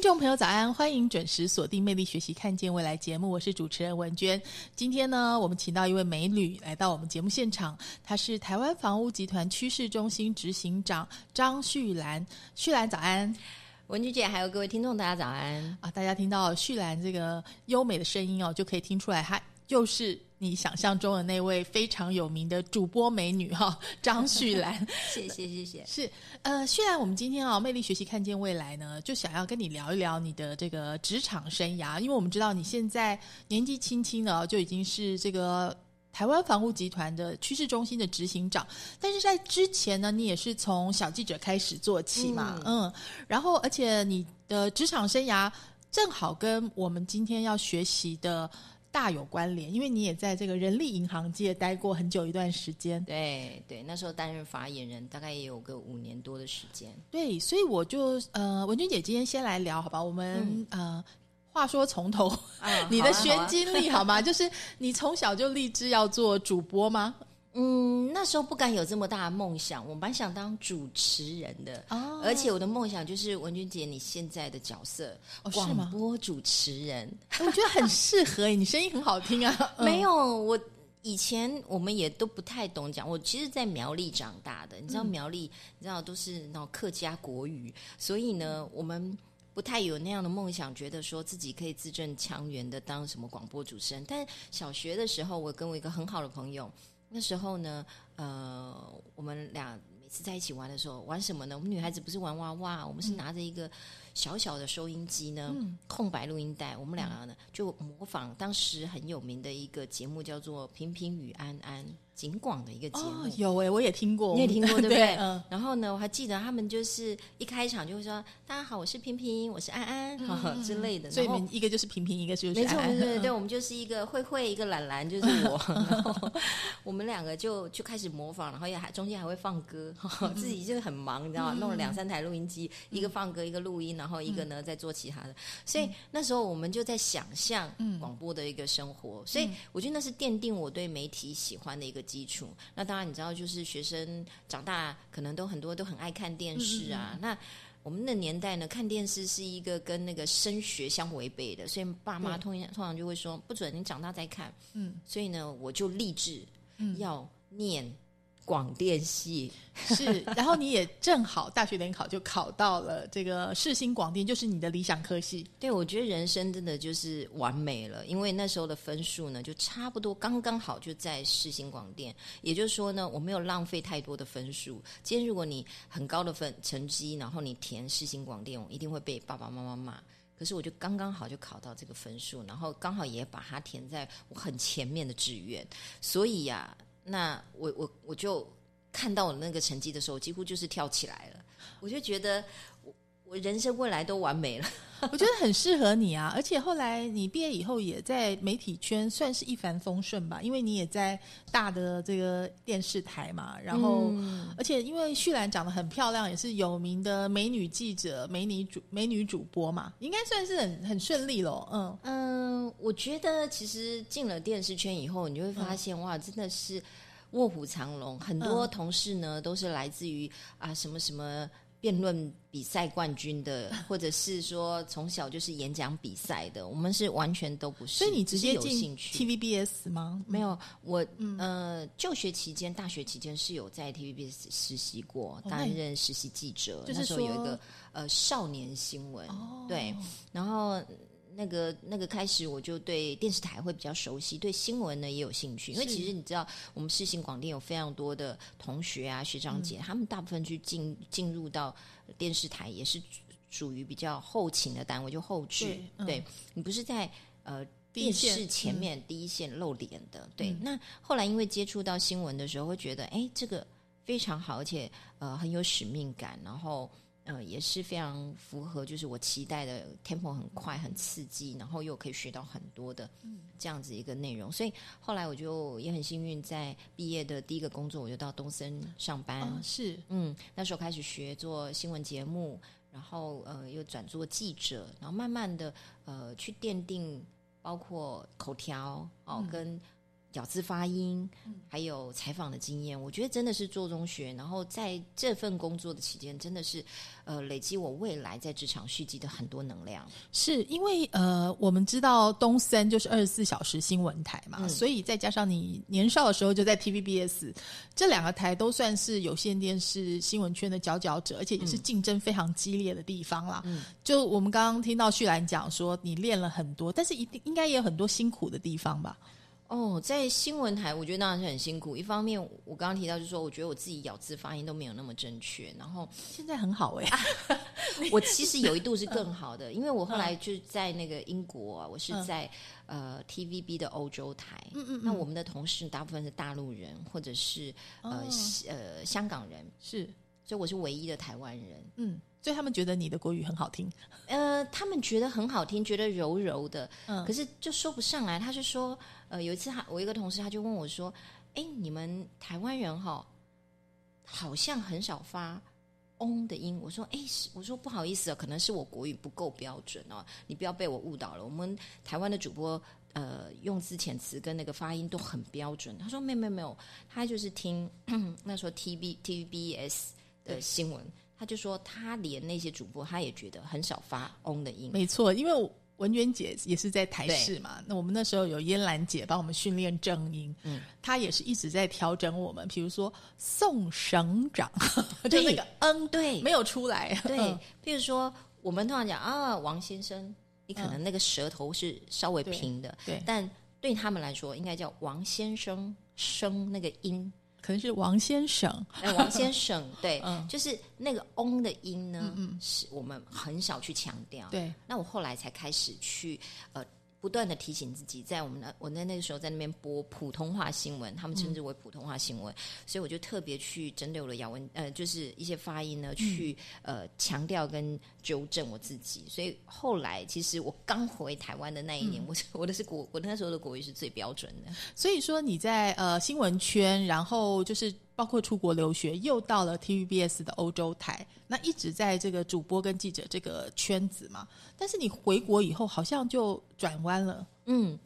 听众朋友早安，欢迎准时锁定《魅力学习看见未来》节目，我是主持人文娟。今天呢，我们请到一位美女来到我们节目现场，她是台湾房屋集团趋势中心执行长张旭兰。旭兰早安，文娟姐，还有各位听众，大家早安啊！大家听到旭兰这个优美的声音哦，就可以听出来，她就是你想象中的那位非常有名的主播美女哈，张旭兰。谢谢谢谢。是呃，虽然我们今天啊，魅力学习看见未来呢，就想要跟你聊一聊你的这个职场生涯，因为我们知道你现在年纪轻轻的就已经是这个台湾房屋集团的趋势中心的执行长，但是在之前呢，你也是从小记者开始做起嘛，嗯，然后而且你的职场生涯正好跟我们今天要学习的。大有关联，因为你也在这个人力银行界待过很久一段时间。对对，那时候担任发言人，大概也有个五年多的时间。对，所以我就呃，文君姐今天先来聊，好吧？我们呃，话说从头，你的学经历好吗？就是你从小就立志要做主播吗？嗯，那时候不敢有这么大的梦想，我蛮想当主持人的，哦，而且我的梦想就是文君姐你现在的角色，广播主持人，我觉得很适合你，声音很好听啊。没有，我以前我们也都不太懂讲，我其实，在苗栗长大的，你知道苗栗，你知道都是那种客家国语，所以呢，我们不太有那样的梦想，觉得说自己可以字正腔圆的当什么广播主持人。但小学的时候，我跟我一个很好的朋友。那时候呢，呃，我们俩每次在一起玩的时候，玩什么呢？我们女孩子不是玩娃娃，我们是拿着一个小小的收音机呢，空白录音带，我们两个呢就模仿当时很有名的一个节目，叫做《平平与安安》。景广的一个节目有哎，我也听过，你也听过对不 对？嗯。然后呢，我还记得他们就是一开场就会说：“大家好，我是平平，我是安安之类的。”所以一个就是平平，一个就是没错，对对 对，我们就是一个慧慧，一个懒懒，就是我。然后我们两个就就开始模仿，然后也还中间还会放歌，自己就是很忙，你知道吗？弄了两三台录音机，一个放歌，一个录音，然后一个呢在做其他的。所以那时候我们就在想象广播的一个生活，所以我觉得那是奠定我对媒体喜欢的一个。基础，那当然你知道，就是学生长大可能都很多都很爱看电视啊。那我们那年代呢，看电视是一个跟那个升学相违背的，所以爸妈通常通常就会说不准你长大再看。嗯，所以呢，我就立志要念。广电系是，然后你也正好大学联考就考到了这个世新广电，就是你的理想科系。对，我觉得人生真的就是完美了，因为那时候的分数呢，就差不多刚刚好就在世新广电，也就是说呢，我没有浪费太多的分数。今天如果你很高的分成绩，然后你填世新广电，我一定会被爸爸妈妈骂。可是我就刚刚好就考到这个分数，然后刚好也把它填在我很前面的志愿，所以呀。那我我我就看到我那个成绩的时候，几乎就是跳起来了。我就觉得我我人生未来都完美了。我觉得很适合你啊！而且后来你毕业以后也在媒体圈算是一帆风顺吧，因为你也在大的这个电视台嘛。然后，而且因为旭兰长得很漂亮，也是有名的美女记者、美女主美女主播嘛，应该算是很很顺利喽。嗯嗯，我觉得其实进了电视圈以后，你就会发现哇，真的是卧虎藏龙。很多同事呢都是来自于啊什么什么。辩论比赛冠军的，或者是说从小就是演讲比赛的，我们是完全都不是。所以你直接有进兴趣？TVBS 吗？没有，我呃，就学期间、大学期间是有在 TVBS 实习过，担你任实习记者。就是那时候有一个呃少年新闻，哦对，然后那个那个开始我就对电视台会比较熟悉，对新闻呢也有兴趣，因为其实你知道，我们世新广电有非常多的同学啊、学长嗯。姐，他们大部分去进进入到电视台也是属于比较后勤的单位，就后置，对你不是在呃。电视前嗯。面第一线露脸的，对。嗯。那后来因为接触到新闻的时候，会觉得，哎，这个非常好，而且呃很有使命感，然后呃也是非常符合就是我期待的 tempo 很快、很刺激，然后又可以学到很多的这样子一个内容。所以后来我就也很幸运，在毕业的第一个工作我就到东森上班，啊，是。嗯，那时候开始学做新闻节目，然后呃又转做记者，然后慢慢的呃去奠定包括口条哦、跟咬字发音，还有采访的经验，我觉得真的是做中学。然后在这份工作的期间，真的是呃累积我未来在职场蓄积的很多能量。是因为呃，我们知道东森就是二十四小时新闻台嘛，嗯所以再加上你年少的时候就在 TVBS，这两个台都算是有线电视新闻圈的佼佼者，而且也是竞争非常激烈的地方啦。嗯就我们刚刚听到旭兰讲说，你练了很多，但是一定应该也有很多辛苦的地方吧？哦，在新闻台，我觉得当然是很辛苦。一方面，我刚刚提到就是说，我觉得我自己咬字发音都没有那么正确，然后现在很好哎、我其实有一度是更好的，因为我后来就在那个英国啊，我是在、呃 TVB 的欧洲台，嗯嗯那我们的同事大部分是大陆人或者是呃、西呃香港人，是所以我是唯一的台湾人。嗯，所以他们觉得你的国语很好听，呃，他们觉得很好听，觉得柔柔的，嗯可是就说不上来。他是说，呃，有一次他我一个同事他就问我说：“哎，你们台湾人哈，好像很少发‘嗡’的音。”我说：“哎，是我说不好意思啊，可能是我国语不够标准哦，你不要被我误导了。我们台湾的主播。”呃，用字遣词跟那个发音都很标准。他说没有没有没有，他就是听 那时候 T B T V B S 的新闻，他就说他连那些主播他也觉得很少发“嗡”的音。没错，因为文娟姐也是在台视嘛，那我们那时候有燕兰姐帮我们训练正音，嗯，她也是一直在调整我们，比如说送省长，就那个嗯，对。没有出来，对嗯，譬如说我们通常讲啊，王先生，你可能那个舌头是稍微平的，对，但对他们来说应该叫王先生生那个音，可能是王先生，哎，王先生，对，嗯。就是那个“嗡”的音呢，是我们很少去强调。对，那我后来才开始去呃。不断的提醒自己，在我们那我在那个时候在那边播普通话新闻，他们称之为普通话新闻，所以我就特别去针对我的咬文呃，就是一些发音呢，去、呃强调跟纠正我自己。所以后来其实我刚回台湾的那一年，我是我的是国我那时候的国语是最标准的。所以说你在呃新闻圈，然后就是包括出国留学，又到了 TVBS 的欧洲台，那一直在这个主播跟记者这个圈子嘛。但是你回国以后，好像就转弯了。嗯，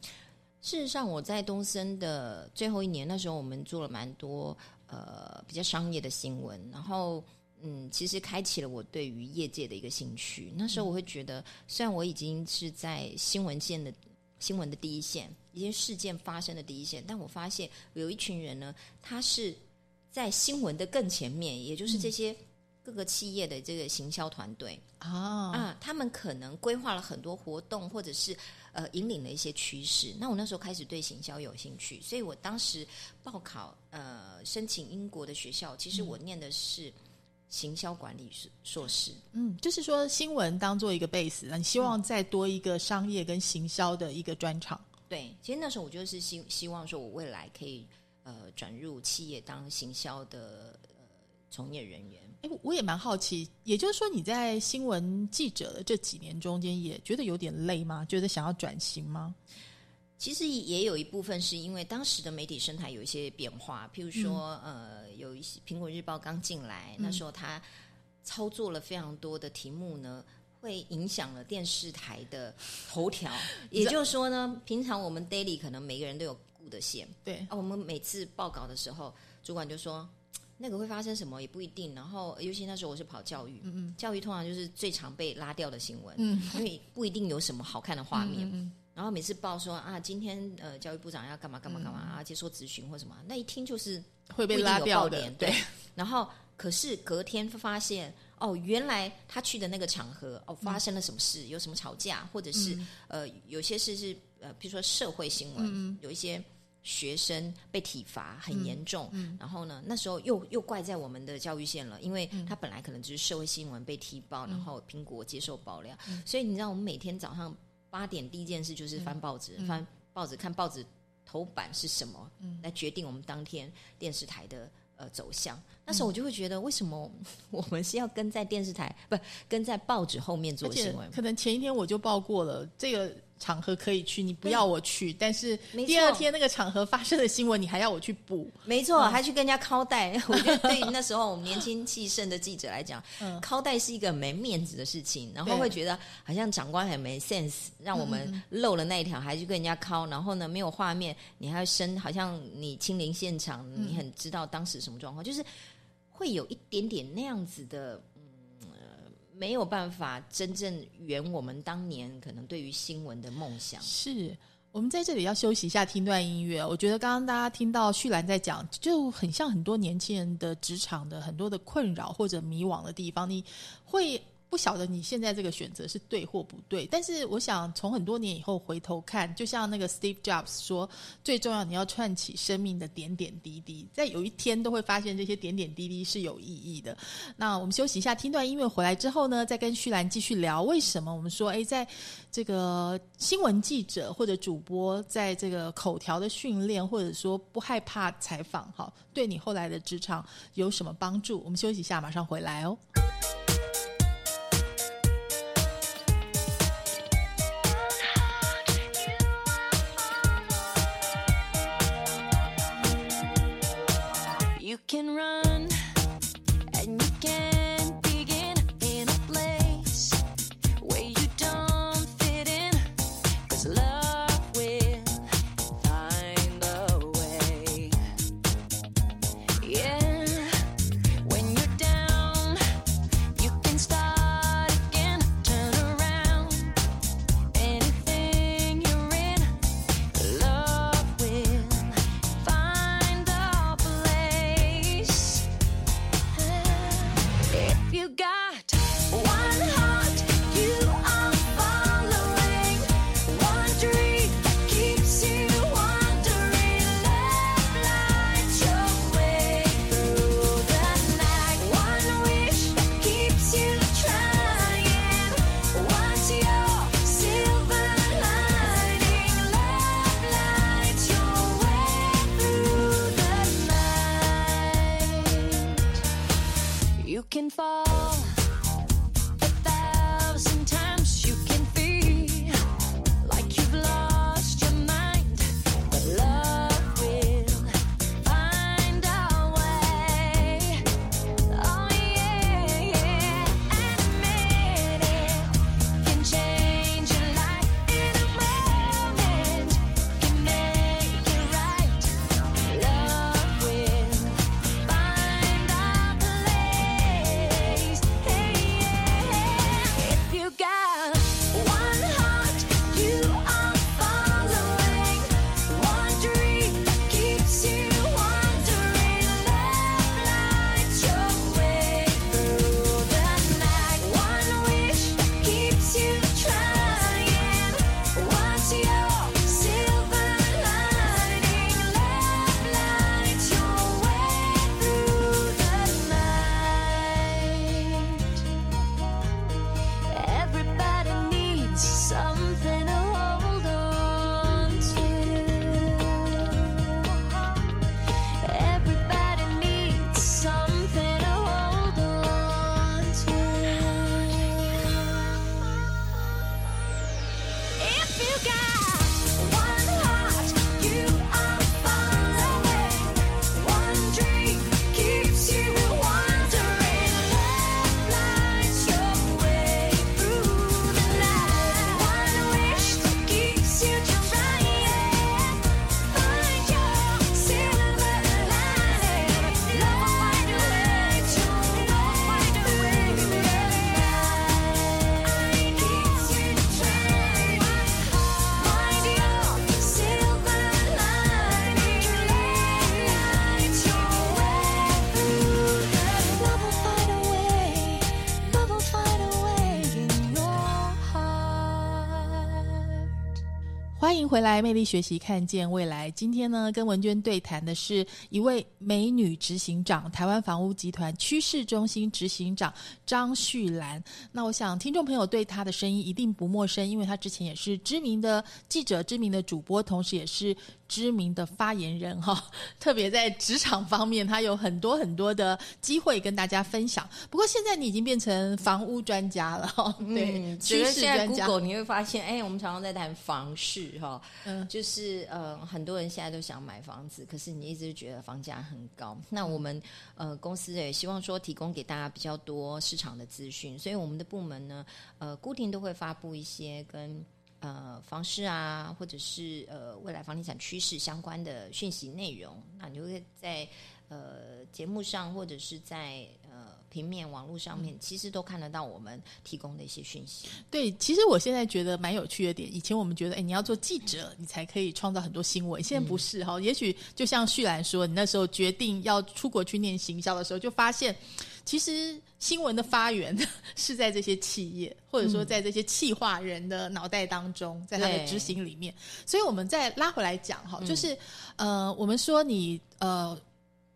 事实上，我在东森的最后一年，那时候我们做了蛮多呃比较商业的新闻，然后嗯，其实开启了我对于业界的一个兴趣。那时候我会觉得，虽然我已经是在新闻线的新闻的第一线，一些事件发生的第一线，但我发现有一群人呢，他是在新闻的更前面，也就是这些各个企业的这个行销团队。啊，啊，他们可能规划了很多活动，或者是呃引领了一些趋势。那我那时候开始对行销有兴趣，所以我当时报考呃申请英国的学校，其实我念的是行销管理硕硕士。嗯，就是说新闻当做一个 base，你希望再多一个商业跟行销的一个专场。对，其实那时候我就是希希望说我未来可以呃转入企业当行销的呃从业人员。哎，我也蛮好奇，也就是说你在新闻记者的这几年中间，也觉得有点累吗？觉得想要转型吗？其实也有一部分是因为当时的媒体生态有一些变化，譬如说，呃，有一些《苹果日报》刚进来，那时候他操作了非常多的题目呢，会影响了电视台的头条。也就是说呢，平常我们 daily 可能每个人都有顾的线对，啊，我们每次报告的时候，主管就说。那个会发生什么也不一定。然后，尤其那时候我是跑教育，嗯教育通常就是最常被拉掉的新闻，嗯因为不一定有什么好看的画面。嗯然后每次报说啊，今天呃教育部长要干嘛干嘛干嘛、啊，接受咨询或什么，那一听就是会被拉掉的对。然后可是隔天发现哦，原来他去的那个场合哦发生了什么事，有什么吵架，或者是、呃有些事是呃比如说社会新闻，有一些。学生被体罚很严重，然后呢，那时候又又怪在我们的教育线了，因为他本来可能就是社会新闻被踢爆，然后苹果接受爆料，所以你知道我们每天早上八点第一件事就是翻报纸，翻报纸看报纸头版是什么，来决定我们当天电视台的呃走向。那时候我就会觉得，为什么 我们是要跟在电视台，不跟在报纸后面做新闻？可能前一天我就报过了，这个场合可以去，你不要我去，但是第二天那个场合发生的新闻，你还要我去补。没错，还去跟人家拷带。我觉得对于那时候我们年轻气盛的记者来讲，嗯拷带是一个没面子的事情，然后会觉得好像长官很没 sense，让我们漏了那一条，还去跟人家拷，然后呢没有画面，你还要生，好像你亲临现场，嗯你很知道当时什么状况，就是会有一点点那样子的。嗯没有办法真正圆我们当年可能对于新闻的梦想。是我们在这里要休息一下，听段音乐。我觉得刚刚大家听到旭兰在讲，就很像很多年轻人的职场的很多的困扰或者迷惘的地方，你会。不晓得你现在这个选择是对或不对，但是我想从很多年以后回头看，就像那个 Steve Jobs 说，最重要你要串起生命的点点滴滴，在有一天都会发现这些点点滴滴是有意义的。那我们休息一下，听段音乐回来之后呢，再跟旭兰继续聊为什么我们说，哎，在这个新闻记者或者主播在这个口条的训练，或者说不害怕采访，哈，对你后来的职场有什么帮助？我们休息一下，马上回来哦。Can run 来，魅力学习，看见未来。今天呢，跟文娟对谈的是一位美女执行长，台湾房屋集团趋势中心执行长张旭兰。那我想听众朋友对她的声音一定不陌生，因为她之前也是知名的记者、知名的主播，同时也是知名的发言人哈。特别在职场方面，他有很多很多的机会跟大家分享。不过现在你已经变成房屋专家了哈，对，嗯，趋觉得现在势专家。Google 你会发现，哎，我们常常在谈房市哈，嗯就是呃，很多人现在都想买房子，可是你一直觉得房价很高。那我们呃公司也希望说提供给大家比较多市场的资讯，所以我们的部门呢，呃，固定都会发布一些跟呃房市啊，或者是呃未来房地产趋势相关的讯息内容。那你就会在呃节目上或者是在呃平面网络上面，其实都看得到我们提供的一些讯息。对，其实我现在觉得蛮有趣的点，以前我们觉得，哎，你要做记者，你才可以创造很多新闻，现在不是哈、也许就像旭兰说，你那时候决定要出国去念行销的时候，就发现，其实新闻的发源 是在这些企业，或者说在这些企划人的脑袋当中，在他的对执行里面。所以我们再拉回来讲哈，就是呃，我们说你呃。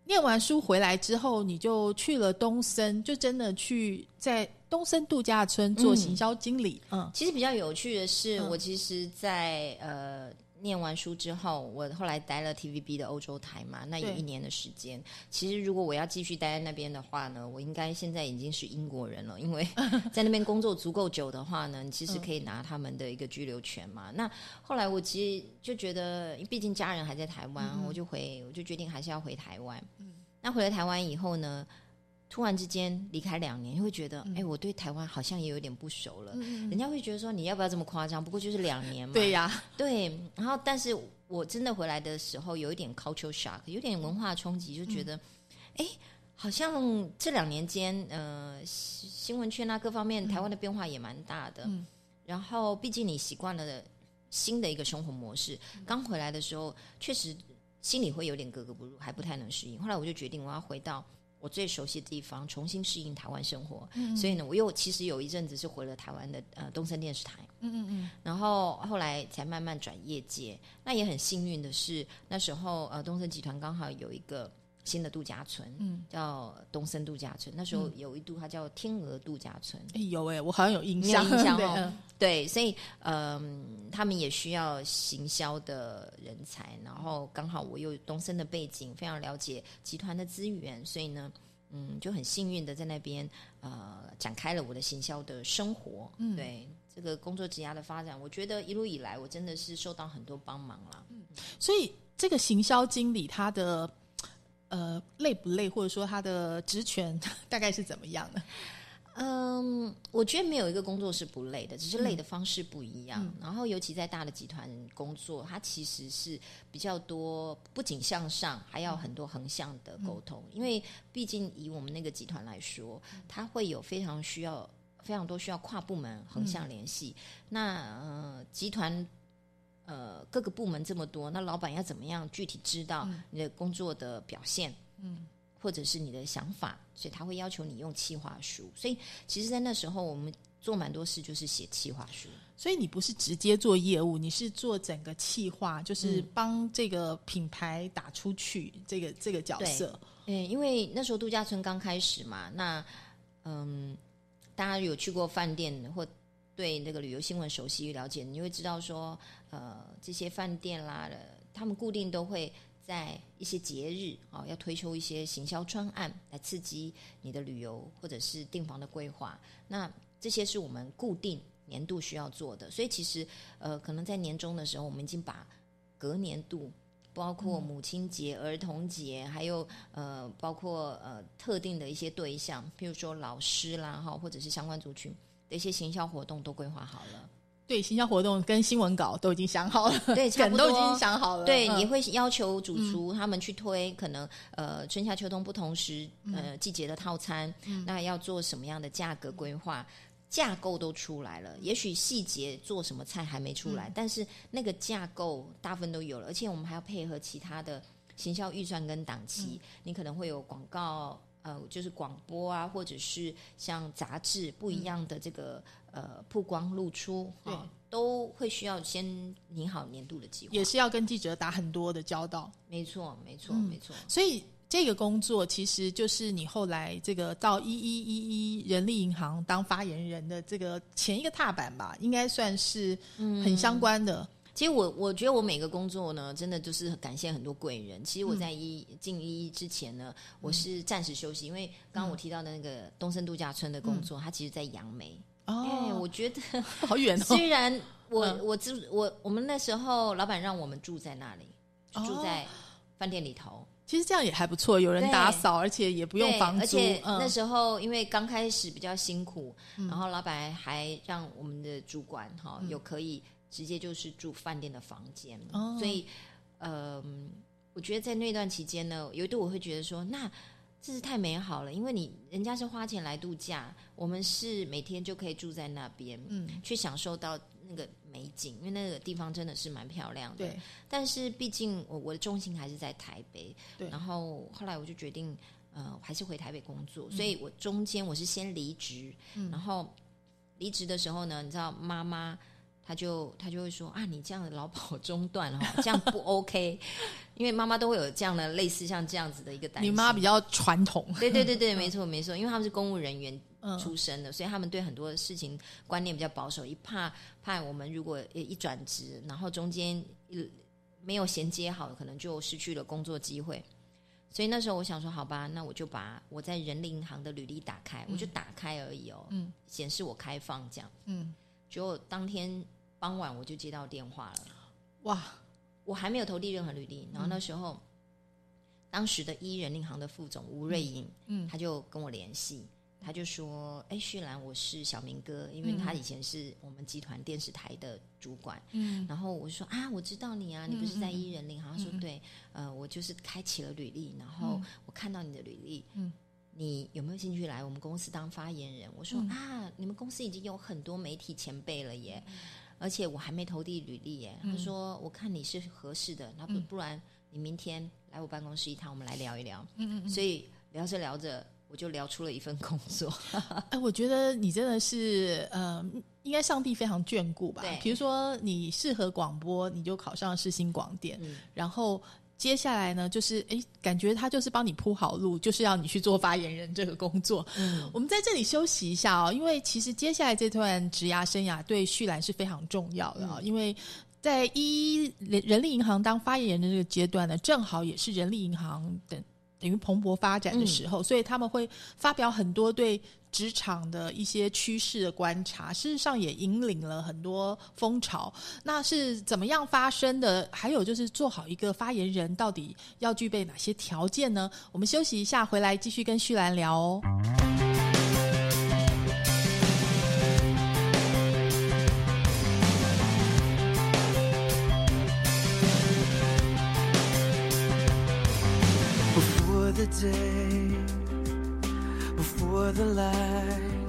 念完书回来之后，你就去了东森，就真的去在东森度假村做嗯行销经理。嗯其实比较有趣的是，嗯我其实在，呃念完书之后，我后来待了 TVB 的欧洲台嘛，那有一年的时间。其实如果我要继续待在那边的话呢，我应该现在已经是英国人了，因为 在那边工作足够久的话呢，你其实可以拿他们的一个居留权嘛。那后来我其实就觉得，毕竟家人还在台湾，我就回，我就决定还是要回台湾。那回了台湾以后呢？突然之间离开两年，你会觉得，哎、我对台湾好像也有点不熟了。人家会觉得说，你要不要这么夸张？不过就是两年嘛。对呀，对，然后但是我真的回来的时候，有一点 culture shock，有点文化冲击，就觉得，哎、好像这两年间，呃，新新闻圈啊各方面，台湾的变化也蛮大的。嗯然后，毕竟你习惯了新的一个生活模式，刚回来的时候，确实心里会有点格格不入，还不太能适应。后来我就决定，我要回到。我最熟悉的地方，重新适应台湾生活，所以呢，我又其实有一阵子是回了台湾的呃东森电视台，嗯嗯嗯，然后后来才慢慢转业界。那也很幸运的是，那时候呃东森集团刚好有一个新的度假村，嗯，叫东森度假村。那时候有一度它叫天鹅度假村，哎有哎，我好像有印象，印象 对哦嗯对，所以嗯、他们也需要行销的人才，然后刚好我有东森的背景，非常了解集团的资源，所以呢。嗯，就很幸运的在那边呃展开了我的行销的生活。嗯，对这个工作职涯的发展，我觉得一路以来我真的是受到很多帮忙啦。所以这个行销经理他的呃累不累，或者说他的职权 大概是怎么样的？嗯，我觉得没有一个工作是不累的，只是累的方式不一样。嗯然后，尤其在大的集团工作，它其实是比较多，不仅向上，还要很多横向的沟通。因为毕竟以我们那个集团来说，它会有非常需要、非常多需要跨部门横向联系。那呃，集团。呃，各个部门这么多，那老板要怎么样具体知道你的工作的表现？嗯或者是你的想法，所以他会要求你用企划书。所以其实，在那时候我们做蛮多事，就是写企划书。所以你不是直接做业务，你是做整个企划，就是嗯帮这个品牌打出去这个这个角色。嗯，因为那时候度假村刚开始嘛，那嗯，大家有去过饭店或对那个旅游新闻熟悉了解，你就会知道说，呃，这些饭店啦，呃他们固定都会在一些节日啊、要推出一些行销专案来刺激你的旅游或者是订房的规划。那这些是我们固定年度需要做的，所以其实呃，可能在年终的时候，我们已经把隔年度。包括母亲节、儿童节，还有呃，包括呃特定的一些对象，譬如说老师啦哈，或者是相关族群的一些行销活动都规划好了。对，行销活动跟新闻稿都已经想好了，对，差梗不多都已经想好了。对，嗯也会要求主厨他们去推，可能呃春夏秋冬不同时呃季节的套餐，那要做什么样的价格规划？架构都出来了，也许细节做什么菜还没出来，但是那个架构大部分都有了，而且我们还要配合其他的行销预算跟档期，你可能会有广告呃，就是广播啊，或者是像杂志不一样的这个、呃曝光露出，对哈都会需要先拟好年度的计划。也是要跟记者打很多的交道。没错，没错，嗯没错。所以这个工作其实就是你后来这个到一一一一人力银行当发言人的这个前一个踏板吧，应该算是很相关的。其实我我觉得我每个工作呢，真的就是感谢很多贵人。其实我在一、进一一之前呢，我是暂时休息，因为刚刚我提到的那个东森度假村的工作，它其实在杨梅。哎、哦，我觉得 好远哦。虽然 我、嗯我住我我们那时候老板让我们住在那里，就住哦在饭店里头，其实这样也还不错，有人打扫，而且也不用房租。而且嗯那时候因为刚开始比较辛苦，然后老板还让我们的主管哈、有可以直接就是住饭店的房间，哦。所以呃，我觉得在那段期间呢，有一度我会觉得说，那真是太美好了，因为你人家是花钱来度假，我们是每天就可以住在那边，嗯，去享受到那个美景，因为那个地方真的是蛮漂亮的。对，但是毕竟我我的重心还是在台北，对。然后后来我就决定，呃，还是回台北工作，嗯。所以我中间我是先离职，然后离职的时候呢，你知道妈妈。她就他就会说啊，你这样的劳保中断哦，这样不 OK，因为妈妈都会有这样的类似像这样子的一个担心。你妈比较传统。对对对对，没错没错，因为他们是公务人员嗯出身的，所以他们对很多事情观念比较保守，一怕怕我们如果呃一转职，然后中间一没有衔接好，可能就失去了工作机会。所以那时候我想说，好吧，那我就把我在人力银行的履历打开，我就打开而已哦，嗯显示我开放这样。嗯，结果当天傍晚我就接到电话了。哇，我还没有投递任何履历，然后那时候，当时的一人银行的副总吴瑞颖，嗯他就跟我联系，他就说：“哎，旭兰，我是小明哥，因为他以前是我们集团电视台的主管。嗯然后我说啊，我知道你啊，你不是在一人银行？他说对，呃，我就是开启了履历，然后我看到你的履历，嗯。你有没有兴趣来我们公司当发言人？我说、啊，你们公司已经有很多媒体前辈了耶，而且我还没投递履历耶。他说我看你是合适的，那不、不然你明天来我办公室一趟，我们来聊一聊。嗯嗯所以聊着聊着，我就聊出了一份工作。哎，我觉得你真的是呃，应该上帝非常眷顾吧对？比如说你适合广播，你就考上世新广电，嗯然后接下来呢，就是哎，感觉他就是帮你铺好路，就是要你去做发言人这个工作。嗯，我们在这里休息一下哦，因为其实接下来这段职涯生涯对旭兰是非常重要的啊、因为。在一人人力银行当发言人的这个阶段呢，正好也是人力银行等等于蓬勃发展的时候，所以他们会发表很多对职场的一些趋势的观察，事实上也引领了很多风潮。那是怎么样发生的？还有就是做好一个发言人，到底要具备哪些条件呢？我们休息一下，回来继续跟旭兰聊哦。Day, before the light,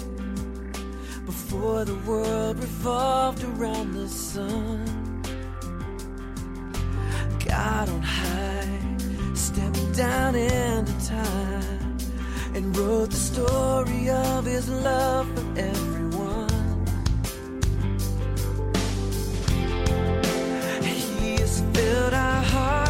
before the world revolved around the sun. God on high stepped down into time and wrote the story of his love for everyone. He has filled our hearts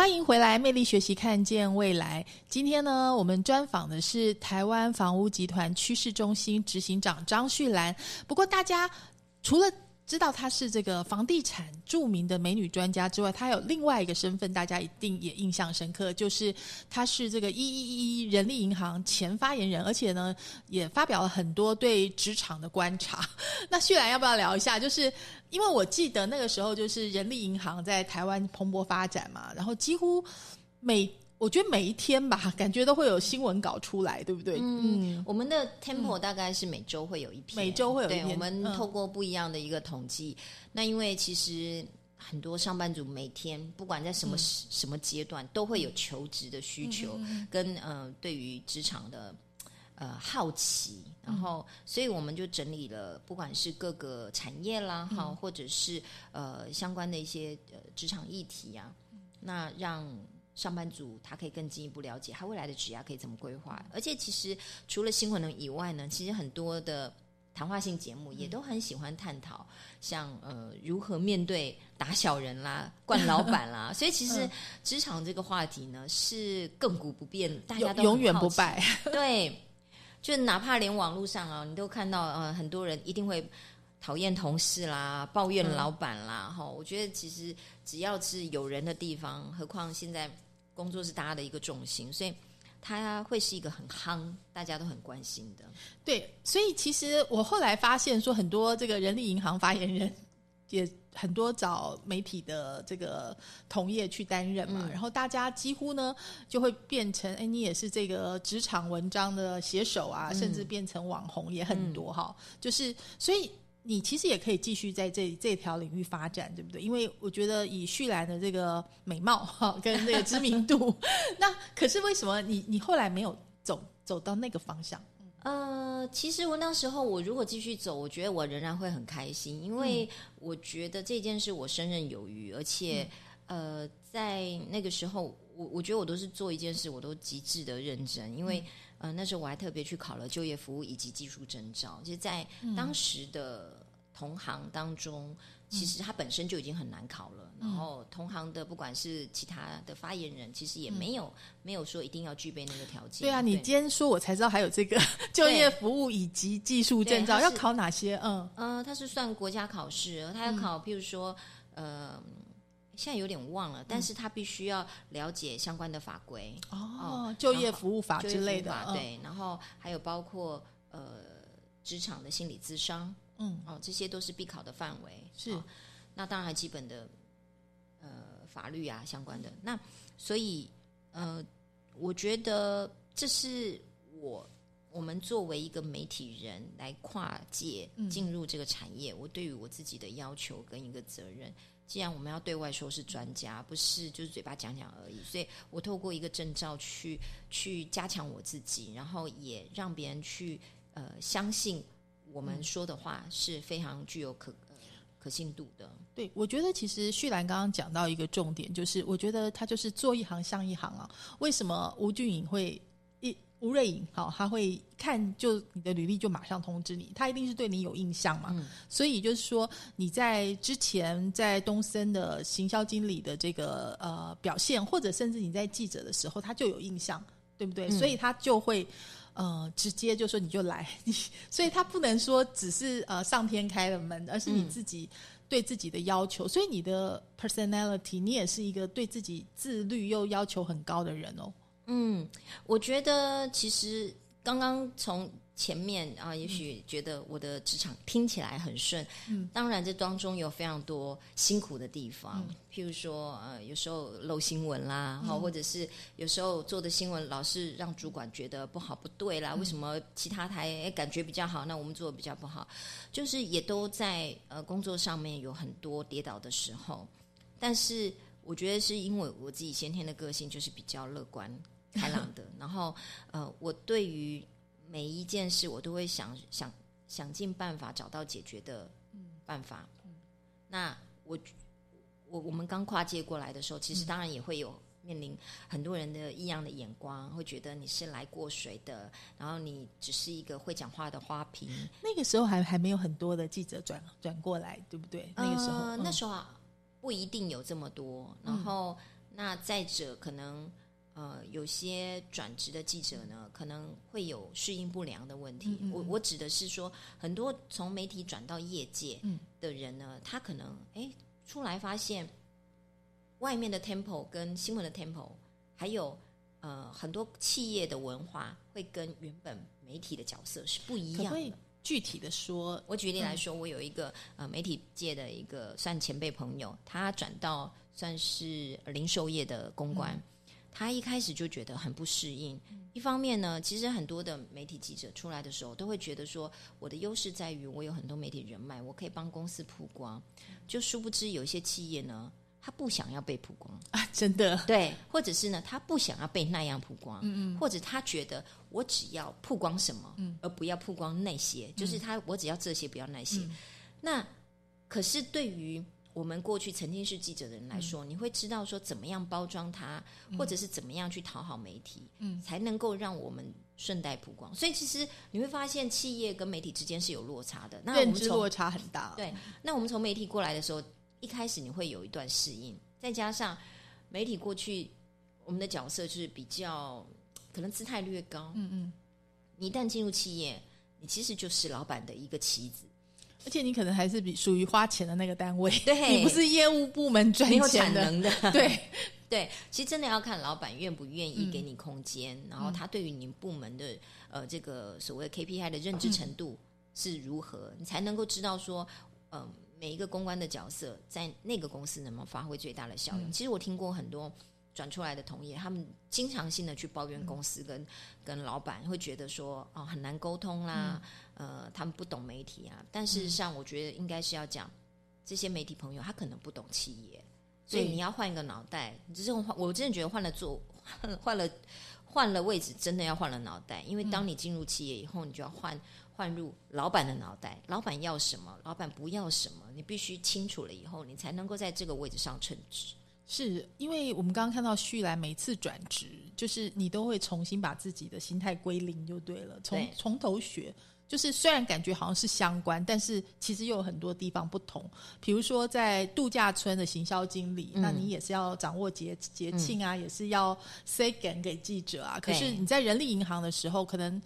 欢迎回来，魅力学习，看见未来。今天呢，我们专访的是台湾房屋集团趋势中心执行长张旭兰。不过，大家除了知道她是这个房地产著名的美女专家之外，她有另外一个身份，大家一定也印象深刻，就是她是这个一一一人力银行前发言人，而且呢，也发表了很多对职场的观察。那旭兰要不要聊一下？就是因为我记得那个时候，就是人力银行在台湾蓬勃发展嘛，然后几乎每我觉得每一天吧，感觉都会有新闻稿出来，对不对？嗯，我们的 Temple 大概是每周会有一篇，每周会有一篇对，我们嗯透过不一样的一个统计，那因为其实。很多上班族每天不管在什么、时什么阶段，都会有求职的需求，跟呃对于职场的呃好奇，然后所以我们就整理了，不管是各个产业啦，哈、或者是呃相关的一些呃职场议题啊，那让上班族他可以更进一步了解他未来的职业可以怎么规划。而且其实除了新闻以外呢，其实很多的谈话性节目也都很喜欢探讨，像呃如何面对打小人啦、惯老板啦。所以其实职场这个话题呢是亘古不变，大家都永永远不败。对，就哪怕连网络上啊，你都看到呃，很多人一定会讨厌同事啦，抱怨老板啦，哈、我觉得其实只要是有人的地方，何况现在工作是大家的一个重心，所以他会是一个很夯，大家都很关心的。对，所以其实我后来发现说，很多这个人力银行发言人也很多找媒体的这个同业去担任嘛，嗯然后大家几乎呢就会变成，哎，你也是这个职场文章的写手啊，甚至变成网红也很多哈、就是所以。你其实也可以继续在这这条领域发展，对不对？因为我觉得以旭兰的这个美貌哈跟这个知名度，那可是为什么你你后来没有走走到那个方向？呃，其实我那时候我如果继续走，我觉得我仍然会很开心，因为我觉得这件事我胜任有余，而且、呃，在那个时候，我我觉得我都是做一件事，我都极致的认真，因为、呃那时候我还特别去考了就业服务以及技术证照，其实，在当时的同行当中。其实它本身就已经很难考了，然后同行的不管是其他的发言人，其实也没有、没有说一定要具备那个条件。对啊，你今天说我才知道还有这个 就业服务以及技术证照要考哪些？嗯，呃，它是算国家考试，它要考，譬如说，呃，现在有点忘了，但是他必须要了解相关的法规，哦，就业服务法之类的，对，然后还有包括呃职场的心理咨商，嗯，哦，这些都是必考的范围。是哦那当然还基本的呃法律啊相关的。那所以呃，我觉得这是我我们作为一个媒体人来跨界嗯进入这个产业，我对于我自己的要求跟一个责任。既然我们要对外说是专家，不是就是嘴巴讲讲而已，所以我透过一个证照去去加强我自己，然后也让别人去呃相信我们说的话是非常具有可、呃、可信度的。对，我觉得其实旭兰刚刚讲到一个重点，就是我觉得他就是做一行像一行啊。为什么吴俊颖会一吴瑞颖好，他会看就你的履历就马上通知你，他一定是对你有印象嘛。嗯所以就是说你在之前在东森的行销经理的这个呃表现，或者甚至你在记者的时候，他就有印象，对不对？嗯所以他就会。呃，直接就说你就来，你 所以他不能说只是呃上天开了门，而是你嗯自己对自己的要求。所以你的 personality，你也是一个对自己自律又要求很高的人哦。嗯，我觉得其实刚刚从前面啊，也许觉得我的职场听起来很顺，嗯，当然这当中有非常多辛苦的地方，譬如说呃，有时候漏新闻啦，哈、或者是有时候做的新闻老是让主管觉得不好不对啦，为什么其他台诶感觉比较好，那我们做的比较不好，就是也都在呃工作上面有很多跌倒的时候，但是我觉得是因为我自己先天的个性就是比较乐观。开朗的。然后呃，我对于每一件事，我都会想想想尽办法找到解决的办法。那我我我们刚跨界过来的时候，其实当然也会有面临很多人的异样的眼光，会觉得你是来过水的，然后你只是一个会讲话的花瓶。那个时候还还没有很多的记者转转过来，对不对？那个时候，呃、嗯那时候啊，不一定有这么多。然后，那再者，可能呃，有些转职的记者呢，可能会有适应不良的问题。嗯嗯我我指的是说，很多从媒体转到业界嗯的人呢，他可能哎出来发现，外面的 tempo 跟新闻的 tempo，还有呃很多企业的文化，会跟原本媒体的角色是不一样的。具体的说？我举例来说，我有一个呃媒体界的一个算前辈朋友，他转到算是零售业的公关，他一开始就觉得很不适应。一方面呢，其实很多的媒体记者出来的时候，都会觉得说，我的优势在于我有很多媒体人脉，我可以帮公司曝光。就殊不知有一些企业呢，他不想要被曝光，啊，真的，对，或者是呢，他不想要被那样曝光，嗯嗯，或者他觉得我只要曝光什么，嗯，而不要曝光那些，就是他我只要这些，不要那些。那可是对于我们过去曾经是记者的人来说，你会知道说怎么样包装它，或者是怎么样去讨好媒体，嗯，才能够让我们顺带曝光。所以其实你会发现，企业跟媒体之间是有落差的。那我认们落差很大。对，那我们从媒体过来的时候，一开始你会有一段适应，再加上媒体过去我们的角色就是比较可能姿态略高，嗯嗯，你一旦进入企业，你其实就是老板的一个棋子，而且你可能还是比属于花钱的那个单位，对。你不是业务部门赚钱的，能的，对，对，其实真的要看老板愿不愿意嗯给你空间，然后他对于你部门的呃这个所谓 KPI 的认知程度是如何，你才能够知道说，呃，每一个公关的角色在那个公司能不能发挥最大的效用。其实我听过很多转出来的同业，他们经常性的去抱怨公司跟、跟老板，会觉得说哦很难沟通啦，呃，他们不懂媒体啊。但事实上，我觉得应该是要讲这些媒体朋友，他可能不懂企业。所以你要换一个脑袋，你这种换，我真的觉得换了做，换了换了位置，真的要换了脑袋。因为当你进入企业以后，你就要换换入老板的脑袋，老板要什么，老板不要什么，你必须清楚了以后，你才能够在这个位置上称职。是因为我们刚刚看到旭来每次转职，就是你都会重新把自己的心态归零就对了，从从头学。就是虽然感觉好像是相关，但是其实又有很多地方不同。比如说在度假村的行销经理，嗯那你也是要掌握节节庆啊，也是要 say 给给记者啊。可是你在人力银行的时候，可能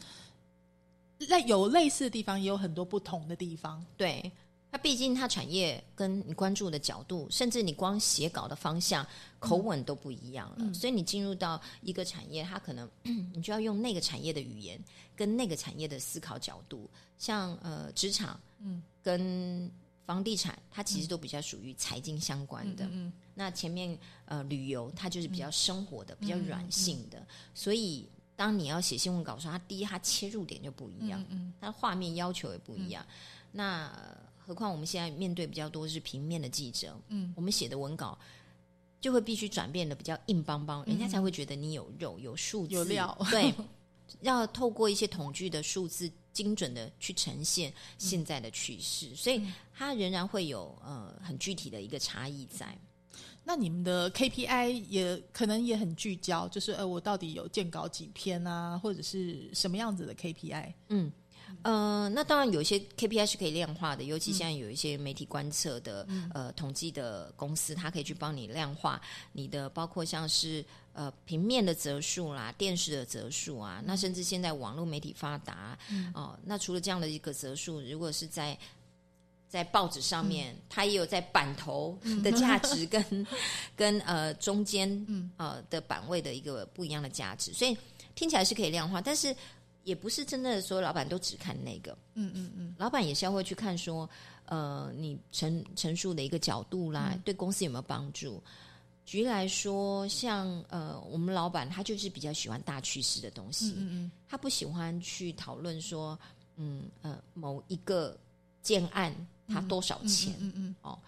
类有类似的地方，也有很多不同的地方。对，它毕竟它产业跟你关注的角度，甚至你光写稿的方向、口吻都不一样了。所以你进入到一个产业，它可能 你就要用那个产业的语言跟那个产业的思考角度，像呃职场，嗯，跟房地产，它其实都比较属于财经相关的。嗯那前面呃旅游，它就是比较生活的、比较软性的，所以当你要写新闻稿的时候，它第一它切入点就不一样，嗯它画面要求也不一样。那呃何况我们现在面对比较多是平面的记者，嗯，我们写的文稿就会必须转变的比较硬邦邦，人家才会觉得你有肉、有数字、有料对，要透过一些统计的数字。精准的去呈现现在的趋势，所以它仍然会有呃很具体的一个差异在。那你们的 KPI 也可能也很聚焦，就是呃，我到底有建稿几篇啊，或者是什么样子的 KPI？嗯，呃，那当然有一些 KPI 是可以量化的，尤其现在有一些媒体观测的、呃统计的公司，它可以去帮你量化你的，包括像是呃平面的折数啦、电视的折数啊，那甚至现在网络媒体发达哦、那除了这样的一个折数，如果是在在报纸上面，它也有在版头的价值跟、跟呃中间呃的版位的一个不一样的价值，所以听起来是可以量化，但是也不是真的所有老板都只看那个，嗯嗯嗯，老板也是要会去看说，呃，你陈陈述的一个角度啦，对公司有没有帮助。举例来说，像呃，我们老板他就是比较喜欢大趋势的东西，嗯嗯他不喜欢去讨论说，嗯呃，某一个建案它多少钱，嗯嗯哦。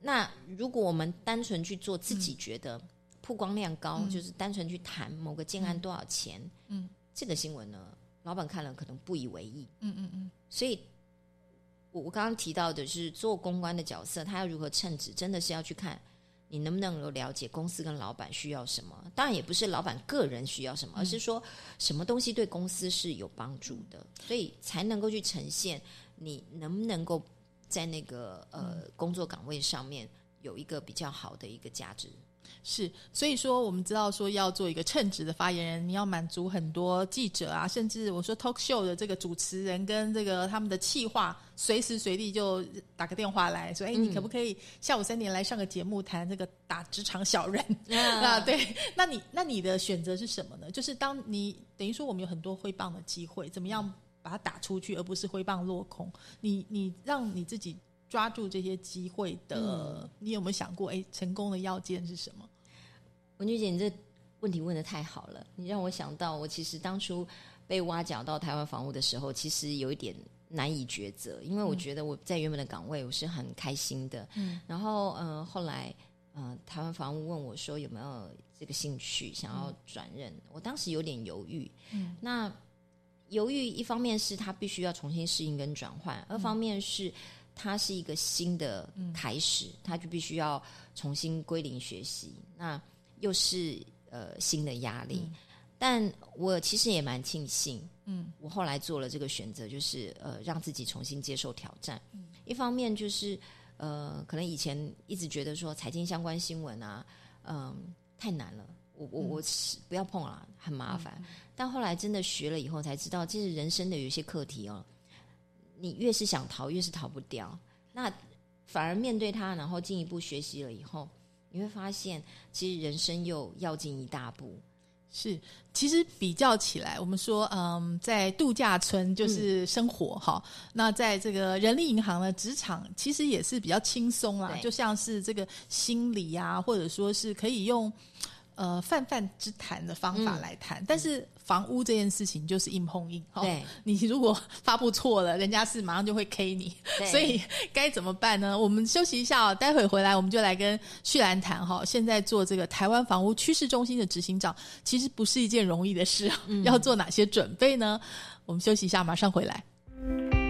那如果我们单纯去做自己觉得曝光量高，就是单纯去谈某个建案多少钱，嗯，这个新闻呢，老板看了可能不以为意，嗯嗯嗯，所以。我我刚刚提到的是做公关的角色，他要如何称职，真的是要去看你能不能够了解公司跟老板需要什么。当然也不是老板个人需要什么，而是说什么东西对公司是有帮助的，所以才能够去呈现你能不能够在那个呃工作岗位上面有一个比较好的一个价值。是，所以说我们知道说要做一个称职的发言人，你要满足很多记者啊，甚至我说 talk show 的这个主持人跟这个他们的企划，随时随地就打个电话来说，哎，你可不可以下午三点来上个节目，谈这个打职场小人 啊？对，那你那你的选择是什么呢？就是当你等于说我们有很多挥棒的机会，怎么样把它打出去，而不是挥棒落空？你你让你自己。抓住这些机会的，你有没有想过？哎，成功的要件是什么？文菊姐，你这问题问的太好了，你让我想到，我其实当初被挖角到台湾房屋的时候，其实有一点难以抉择，因为我觉得我在原本的岗位我是很开心的，嗯，然后嗯、呃，后来嗯、呃，台湾房屋问我说有没有这个兴趣想要转任，我当时有点犹豫，嗯，那犹豫一方面是他必须要重新适应跟转换，二方面是。它是一个新的开始，他就必须要重新归零学习，那又是呃新的压力。但我其实也蛮庆幸，嗯，我后来做了这个选择，就是呃让自己重新接受挑战。一方面就是呃可能以前一直觉得说财经相关新闻啊，嗯、太难了，我我我是不要碰了，很麻烦。但后来真的学了以后，才知道其实人生的有一些课题哦。你越是想逃，越是逃不掉。那反而面对它，然后进一步学习了以后，你会发现，其实人生又要进一大步。是，其实比较起来，我们说，嗯，在度假村就是生活哈、那在这个人力银行的职场，其实也是比较轻松啦，就像是这个心理啊，或者说是可以用呃泛泛之谈的方法嗯来谈，但是房屋这件事情就是硬碰硬，哈对 你如果发布错了，人家是马上就会 K 你，对所以该怎么办呢？我们休息一下哦，待会回来我们就来跟旭兰谈哈。现在做这个台湾房屋趋势中心的执行长，其实不是一件容易的事嗯，要做哪些准备呢？我们休息一下，马上回来。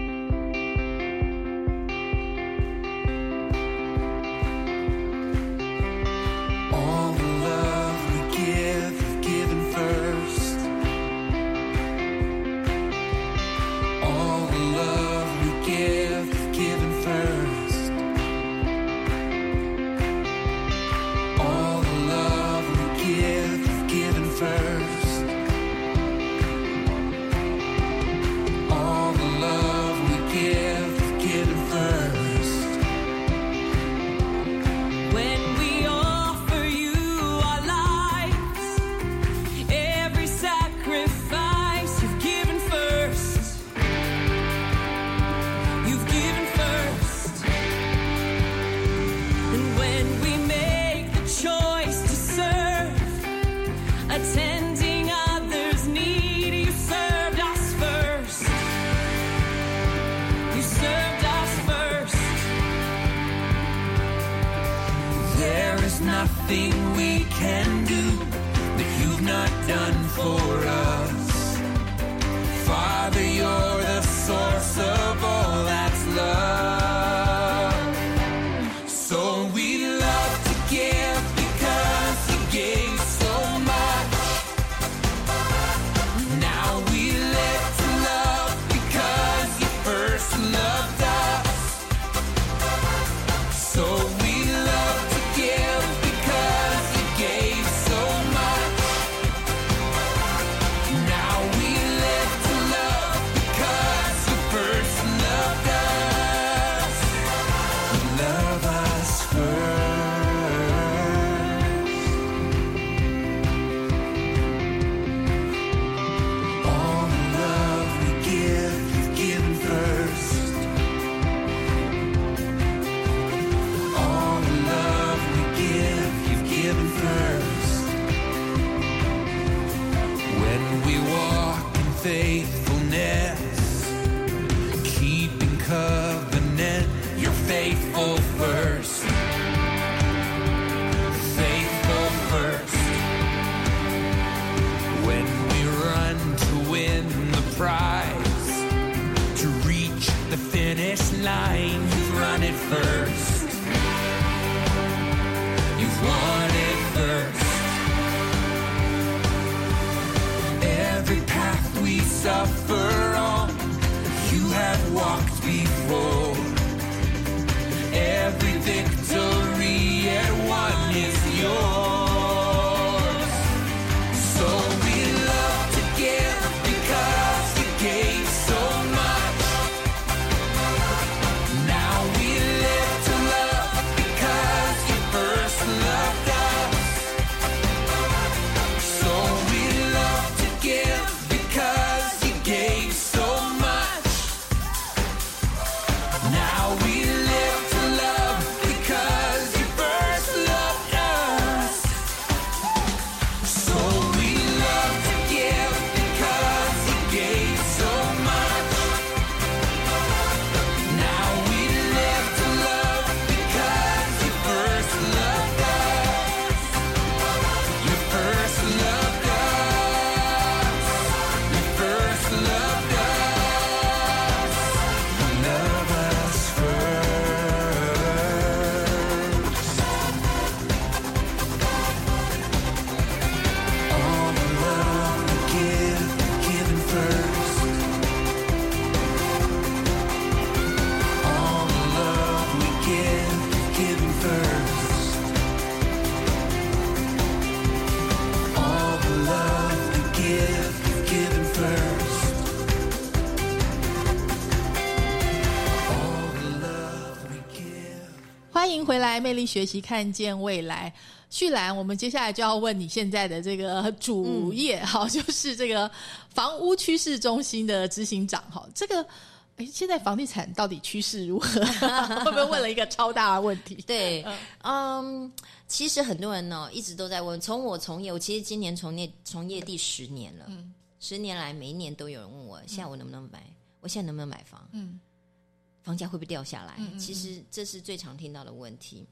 力学习，看见未来。旭兰，我们接下来就要问你现在的这个主业，哈、就是这个房屋趋势中心的执行长，哈，这个。哎，现在房地产到底趋势如何？会不会问了一个超大的问题？对，嗯，其实很多人呢一直都在问，从我从业，我其实今年从业从业第十年了，嗯十年来每一年都有人问我，现在我能不能买？我现在能不能买房？嗯房价会不会掉下来？其实这是最常听到的问题。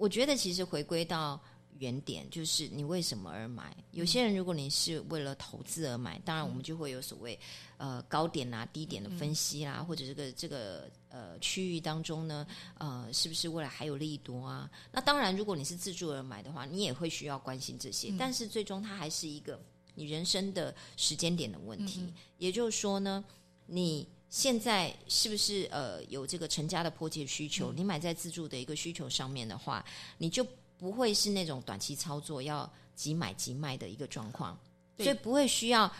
我觉得其实回归到原点，就是你为什么而买？有些人如果你是为了投资而买，当然我们就会有所谓呃高点啊、低点的分析啦，或者这个这个呃区域当中呢，呃是不是未来还有利多啊？那当然，如果你是自住而买的话，你也会需要关心这些，但是最终它还是一个你人生的时间点的问题。也就是说呢，你现在是不是呃有这个成家的迫切需求？你买在自住的一个需求上面的话，你就不会是那种短期操作要即买即卖的一个状况，所以不会需要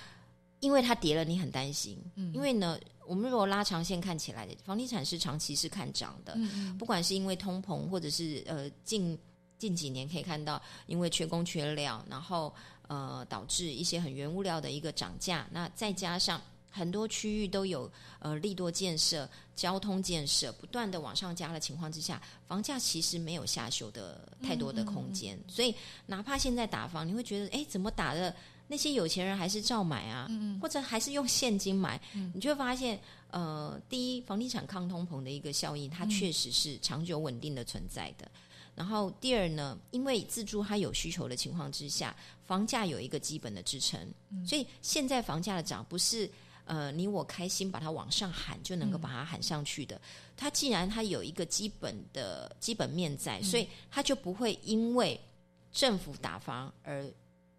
因为它跌了你很担心。嗯。因为呢，我们如果拉长线看起来，房地产是长期是看涨的，嗯。不管是因为通膨或者是呃近近几年可以看到，因为缺工缺料，然后呃导致一些很原物料的一个涨价，那再加上很多区域都有呃利多建设、交通建设不断的往上加的情况之下，房价其实没有下修的太多的空间，所以哪怕现在打房，你会觉得哎怎么打的？那些有钱人还是照买啊，或者还是用现金买，你就会发现，呃，第一，房地产抗通膨的一个效应，它确实是长久稳定的存在的。然后第二呢，因为自住它有需求的情况之下，房价有一个基本的支撑，所以现在房价的涨不是呃你我开心把它往上喊就能够把它喊上去的。它既然它有一个基本的基本面在，所以它就不会因为政府打房而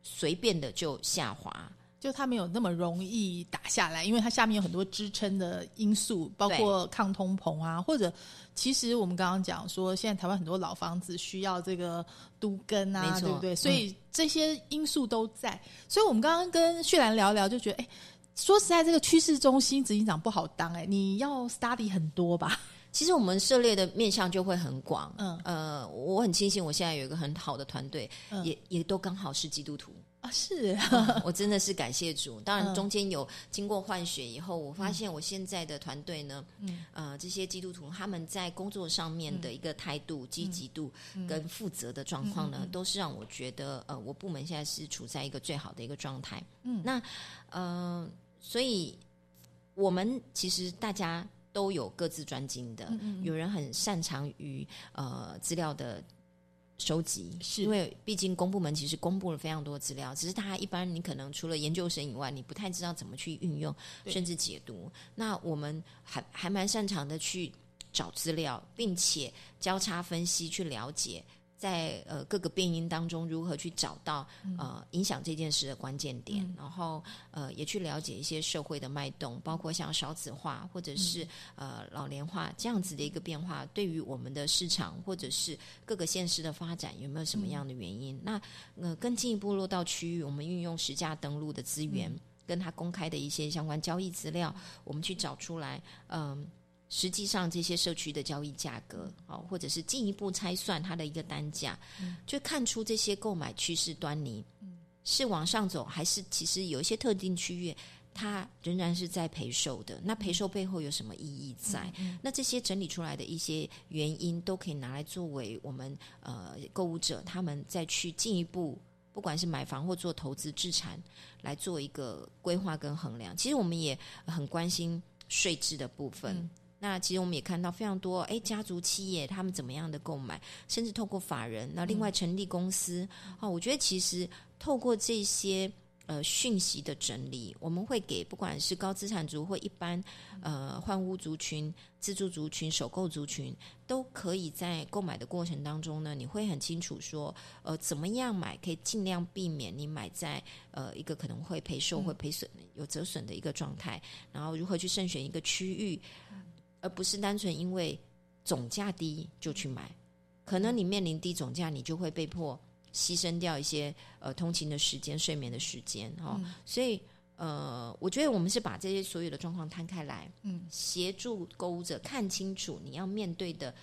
随便的就下滑。就它没有那么容易打下来，因为它下面有很多支撑的因素，包括抗通膨啊，或者其实我们刚刚讲说，现在台湾很多老房子需要这个都根啊，对不对？所以这些因素都在。所以我们刚刚跟旭兰聊聊，就觉得，哎，说实在，这个趋势中心执行长不好当，哎，你要 study 很多吧？其实我们涉猎的面向就会很广，嗯。呃，我很庆幸我现在有一个很好的团队，嗯。也也都刚好是基督徒，啊，是，我真的是感谢主。当嗯。然中间有经过换血以后，我发现我现在的团队呢，嗯。呃，这些基督徒他们在工作上面的一个态度、积极度嗯。跟负责的状况呢，都是让我觉得，呃，我部门现在是处在一个最好的一个状态。嗯。那呃，所以我们其实大家都有各自专精的，嗯有人很擅长于呃资料的收集，是。因为毕竟公部门其实公布了非常多资料，只是大家一般你可能除了研究生以外，你不太知道怎么去运用，甚至解读。那我们还还蛮擅长的去找资料，并且交叉分析，去了解在呃各个变音当中如何去找到呃影响这件事的关键点，然后呃也去了解一些社会的脉动，包括像少子化或者是、呃老龄化这样子的一个变化，对于我们的市场或者是各个县市的发展有没有什么样的原因？那呃更进一步落到区域，我们运用实价登录的资源。跟他公开的一些相关交易资料，我们去找出来，嗯、实际上这些社区的交易价格，哦，或者是进一步拆算它的一个单价，就看出这些购买趋势端倪，是往上走，还是其实有一些特定区域。它仍然是在赔售的，那赔售背后有什么意义在？那这些整理出来的一些原因，都可以拿来作为我们呃购物者他们再去进一步，不管是买房或做投资置产，来做一个规划跟衡量。其实我们也很关心税制的部分。那其实我们也看到非常多，哎，家族企业他们怎么样的购买，甚至透过法人，那另外成立公司，哦，我觉得其实透过这些呃讯息的整理，我们会给不管是高资产族或一般呃换屋族群、自住族群、首购族群，都可以在购买的过程当中呢，你会很清楚说，呃，怎么样买可以尽量避免你买在呃一个可能会赔售或赔损有折损的一个状态，然后如何去慎选一个区域，而不是单纯因为总价低就去买，可能你面临低总价，你就会被迫牺牲掉一些呃通勤的时间、睡眠的时间哦，所以。呃，我觉得我们是把这些所有的状况摊开来，嗯，协助购物者看清楚你要面对的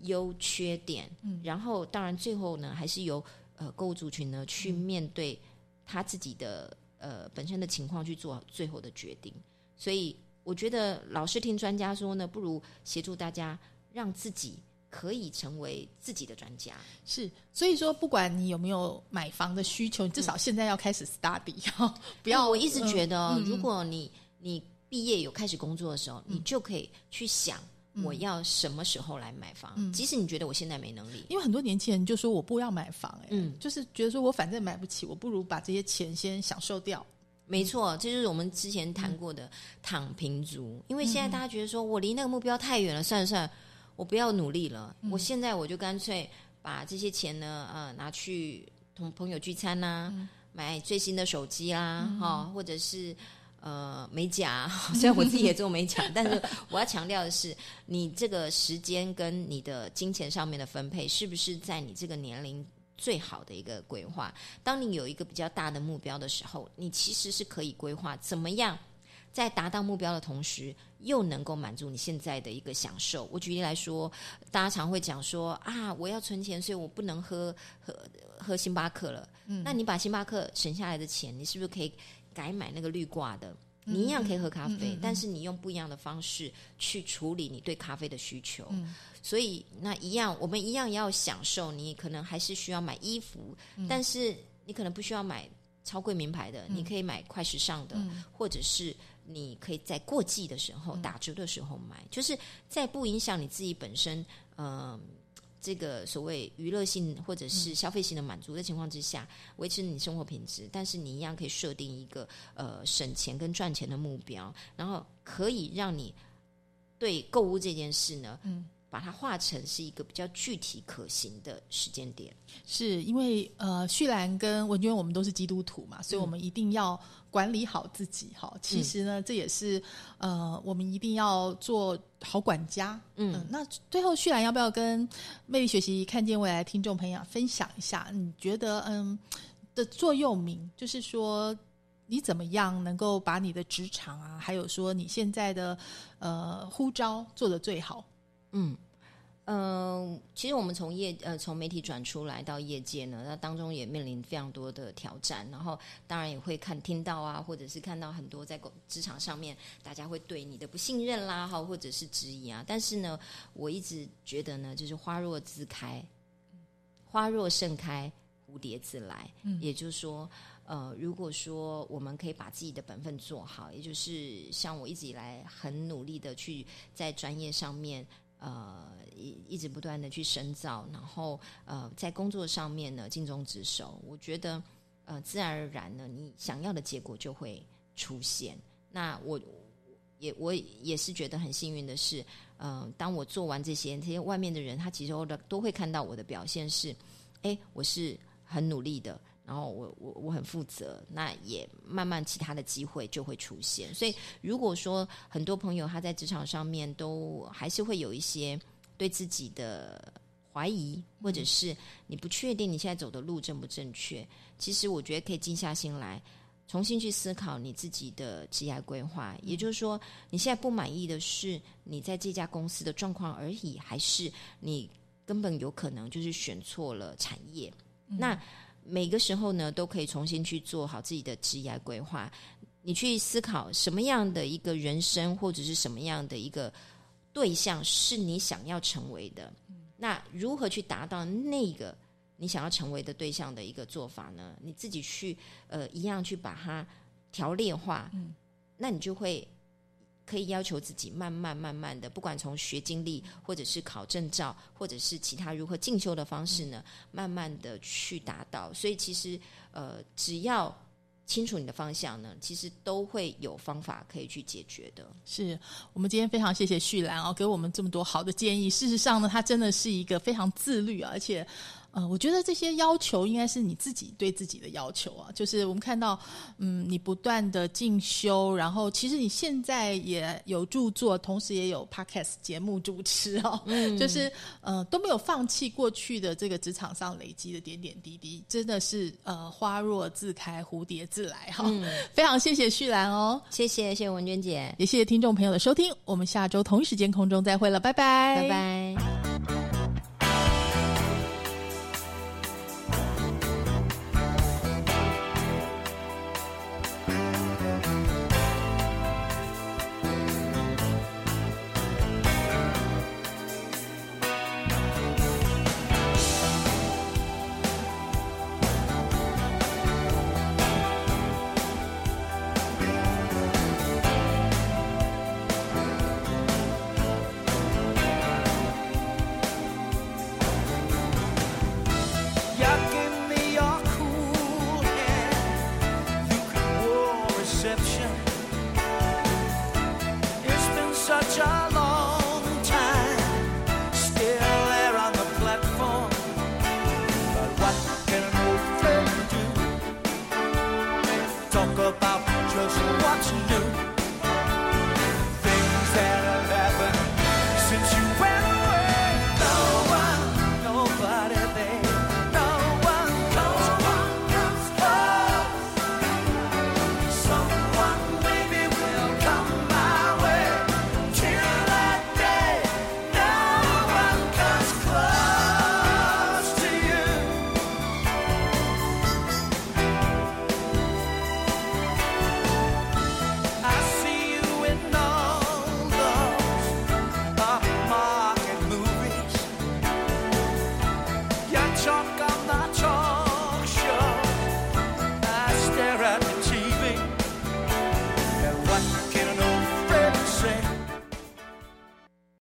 优缺点，嗯，然后当然最后呢，还是由呃购物族群呢去面对他自己的呃本身的情况去做最后的决定。所以我觉得老是听专家说呢，不如协助大家让自己可以成为自己的专家。是，所以说不管你有没有买房的需求，你至少现在要开始 study，不不要。我一直觉得如果你你毕业有开始工作的时候，你就可以去想我要什么时候来买房。嗯即使你觉得我现在没能力，因为很多年轻人就说我不要买房、哎，嗯就是觉得说我反正买不起，我不如把这些钱先享受掉。没错，这就是我们之前谈过的躺平族。因为现在大家觉得说我离那个目标太远了，算了算了，我不要努力了。我现在我就干脆把这些钱呢，呃，拿去同朋友聚餐呐、买最新的手机啦，哈、或者是。呃，美甲，虽然我自己也做美甲，但是我要强调的是，你这个时间跟你的金钱上面的分配，是不是在你这个年龄最好的一个规划？当你有一个比较大的目标的时候，你其实是可以规划怎么样在达到目标的同时，又能够满足你现在的一个享受。我举例来说，大家常会讲说啊，我要存钱，所以我不能喝喝喝星巴克了。嗯，那你把星巴克省下来的钱，你是不是可以改买那个绿挂的？你一样可以喝咖啡，但是你用不一样的方式去处理你对咖啡的需求。所以那一样，我们一样要享受。你可能还是需要买衣服，但是你可能不需要买超贵名牌的，你可以买快时尚的，或者是你可以在过季的时候、打折的时候买，就是在不影响你自己本身，呃。这个所谓娱乐性或者是消费性的满足的情况之下，维持你生活品质，但是你一样可以设定一个呃省钱跟赚钱的目标，然后可以让你对购物这件事呢，嗯，把它化成是一个比较具体可行的时间点。是因为呃，旭兰跟文娟我们都是基督徒嘛，所以我们一定要管理好自己哈。其实呢，这也是呃，我们一定要做好管家。嗯、那最后旭兰要不要跟魅力学习看见未来听众朋友分享一下？你觉得嗯的座右铭，就是说你怎么样能够把你的职场啊，还有说你现在的呃呼召做得最好？嗯，呃，其实我们从业呃从媒体转出来到业界呢，那当中也面临非常多的挑战，然后当然也会看听到啊，或者是看到很多在职场上面大家会对你的不信任啦，哈，或者是质疑啊。但是呢，我一直觉得呢，就是花若自开，花若盛开，蝴蝶自来。嗯，也就是说。呃，如果说我们可以把自己的本分做好，也就是像我一直以来很努力的去在专业上面呃一一直不断的去深造，然后呃在工作上面呢尽忠职守，我觉得呃自然而然呢，你想要的结果就会出现。那我也我也是觉得很幸运的是，呃，当我做完这些，这些外面的人他其实都都会看到我的表现是，哎，我是很努力的。然后我我我很负责，那也慢慢其他的机会就会出现。所以如果说很多朋友他在职场上面都还是会有一些对自己的怀疑，或者是你不确定你现在走的路正不正确，其实我觉得可以静下心来，重新去思考你自己的职业规划。也就是说，你现在不满意的是你在这家公司的状况而已，还是你根本有可能就是选错了产业？那每个时候呢，都可以重新去做好自己的职业规划。你去思考什么样的一个人生，或者是什么样的一个对象是你想要成为的。那如何去达到那个你想要成为的对象的一个做法呢？你自己去呃一样去把它条列化，嗯那你就会可以要求自己慢慢慢慢的，不管从学经历，或者是考证照，或者是其他如何进修的方式呢，慢慢的去达到。所以其实呃，只要清楚你的方向呢，其实都会有方法可以去解决的。是我们今天非常谢谢旭兰哦，给我们这么多好的建议。事实上呢，他真的是一个非常自律，而且。呃，我觉得这些要求应该是你自己对自己的要求啊，就是我们看到，嗯，你不断的进修，然后其实你现在也有著作，同时也有 podcast 节目主持哦，嗯就是呃都没有放弃过去的这个职场上累积的点点滴滴，真的是呃花若自开，蝴蝶自来哈、非常谢谢旭兰哦，谢谢，谢谢文娟姐，也谢谢听众朋友的收听，我们下周同一时间空中再会了，拜拜，拜拜。